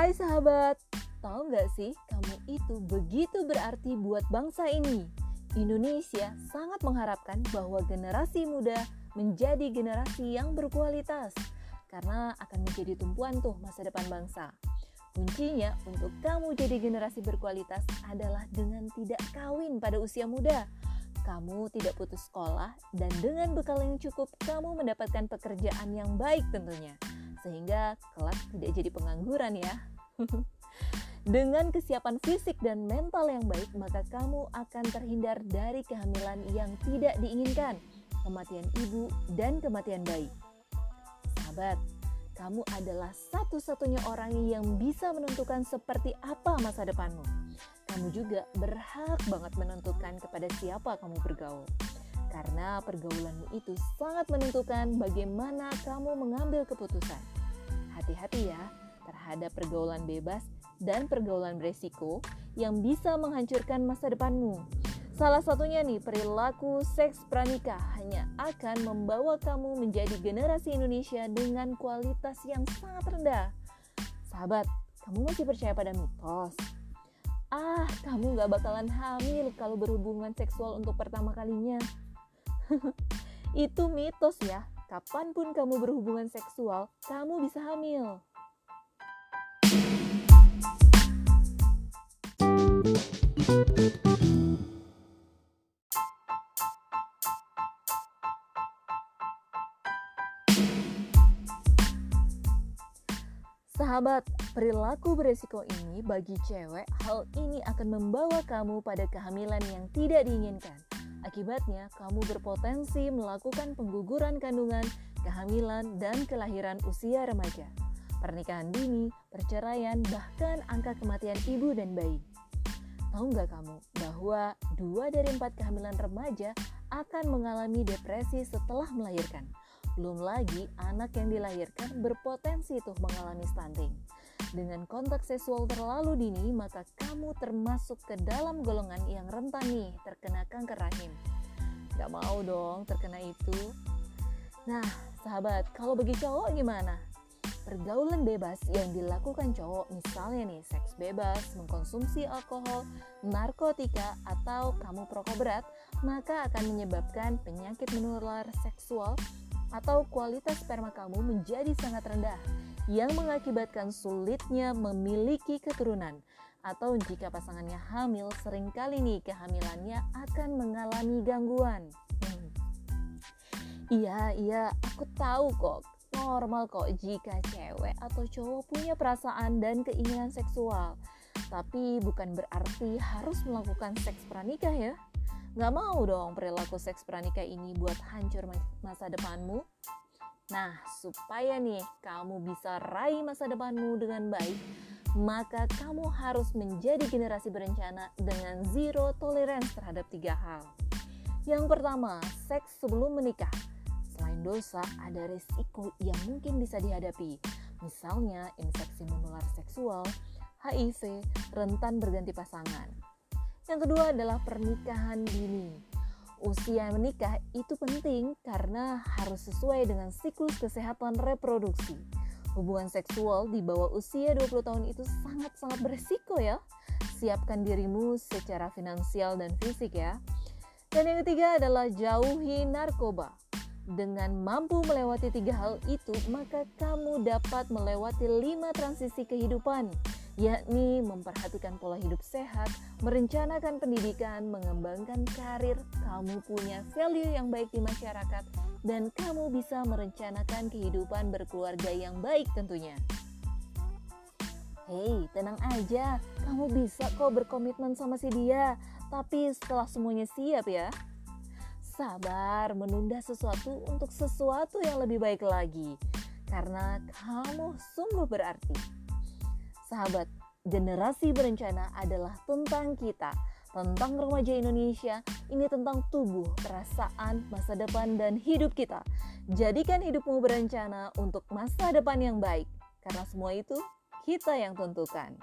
Hai sahabat, tahu nggak sih kamu itu begitu berarti buat bangsa ini? Indonesia sangat mengharapkan bahwa generasi muda menjadi generasi yang berkualitas karena akan menjadi tumpuan tuh masa depan bangsa. Kuncinya untuk kamu jadi generasi berkualitas adalah dengan tidak kawin pada usia muda. Kamu tidak putus sekolah dan dengan bekal yang cukup kamu mendapatkan pekerjaan yang baik tentunya sehingga kelak tidak jadi pengangguran ya. Dengan kesiapan fisik dan mental yang baik, maka kamu akan terhindar dari kehamilan yang tidak diinginkan, kematian ibu, dan kematian bayi. Sahabat, kamu adalah satu-satunya orang yang bisa menentukan seperti apa masa depanmu. Kamu juga berhak banget menentukan kepada siapa kamu bergaul karena pergaulanmu itu sangat menentukan bagaimana kamu mengambil keputusan. Hati-hati ya terhadap pergaulan bebas dan pergaulan beresiko yang bisa menghancurkan masa depanmu. Salah satunya nih, perilaku seks pranikah hanya akan membawa kamu menjadi generasi Indonesia dengan kualitas yang sangat rendah. Sahabat, kamu masih percaya pada mitos? Ah, kamu gak bakalan hamil kalau berhubungan seksual untuk pertama kalinya. Itu mitos ya. Kapan pun kamu berhubungan seksual, kamu bisa hamil. Sahabat, perilaku beresiko ini bagi cewek, hal ini akan membawa kamu pada kehamilan yang tidak diinginkan. Akibatnya, kamu berpotensi melakukan pengguguran kandungan, kehamilan, dan kelahiran usia remaja. Pernikahan dini, perceraian, bahkan angka kematian ibu dan bayi. Tahu nggak kamu bahwa dua dari empat kehamilan remaja akan mengalami depresi setelah melahirkan? Belum lagi anak yang dilahirkan berpotensi tuh mengalami stunting. Dengan kontak seksual terlalu dini, maka kamu termasuk ke dalam golongan yang rentan nih terkena kanker rahim. Gak mau dong terkena itu. Nah, sahabat, kalau bagi cowok gimana? Pergaulan bebas yang dilakukan cowok, misalnya nih seks bebas, mengkonsumsi alkohol, narkotika, atau kamu perokok berat, maka akan menyebabkan penyakit menular seksual atau kualitas sperma kamu menjadi sangat rendah yang mengakibatkan sulitnya memiliki keturunan atau jika pasangannya hamil sering kali nih kehamilannya akan mengalami gangguan. Hmm. Iya, iya, aku tahu kok. Normal kok jika cewek atau cowok punya perasaan dan keinginan seksual. Tapi bukan berarti harus melakukan seks pranikah ya. Gak mau dong perilaku seks pranikah ini buat hancur masa depanmu. Nah, supaya nih kamu bisa raih masa depanmu dengan baik, maka kamu harus menjadi generasi berencana dengan zero tolerance terhadap tiga hal. Yang pertama, seks sebelum menikah. Selain dosa, ada risiko yang mungkin bisa dihadapi. Misalnya, infeksi menular seksual, HIV, rentan berganti pasangan. Yang kedua adalah pernikahan dini. Usia menikah itu penting karena harus sesuai dengan siklus kesehatan reproduksi. Hubungan seksual di bawah usia 20 tahun itu sangat-sangat beresiko ya. Siapkan dirimu secara finansial dan fisik ya. Dan yang ketiga adalah jauhi narkoba. Dengan mampu melewati tiga hal itu, maka kamu dapat melewati lima transisi kehidupan yakni memperhatikan pola hidup sehat, merencanakan pendidikan, mengembangkan karir, kamu punya value yang baik di masyarakat, dan kamu bisa merencanakan kehidupan berkeluarga yang baik tentunya. Hei, tenang aja, kamu bisa kok berkomitmen sama si dia, tapi setelah semuanya siap ya. Sabar menunda sesuatu untuk sesuatu yang lebih baik lagi, karena kamu sungguh berarti. Sahabat, generasi berencana adalah tentang kita, tentang remaja Indonesia, ini tentang tubuh, perasaan, masa depan, dan hidup kita. Jadikan hidupmu berencana untuk masa depan yang baik, karena semua itu kita yang tentukan.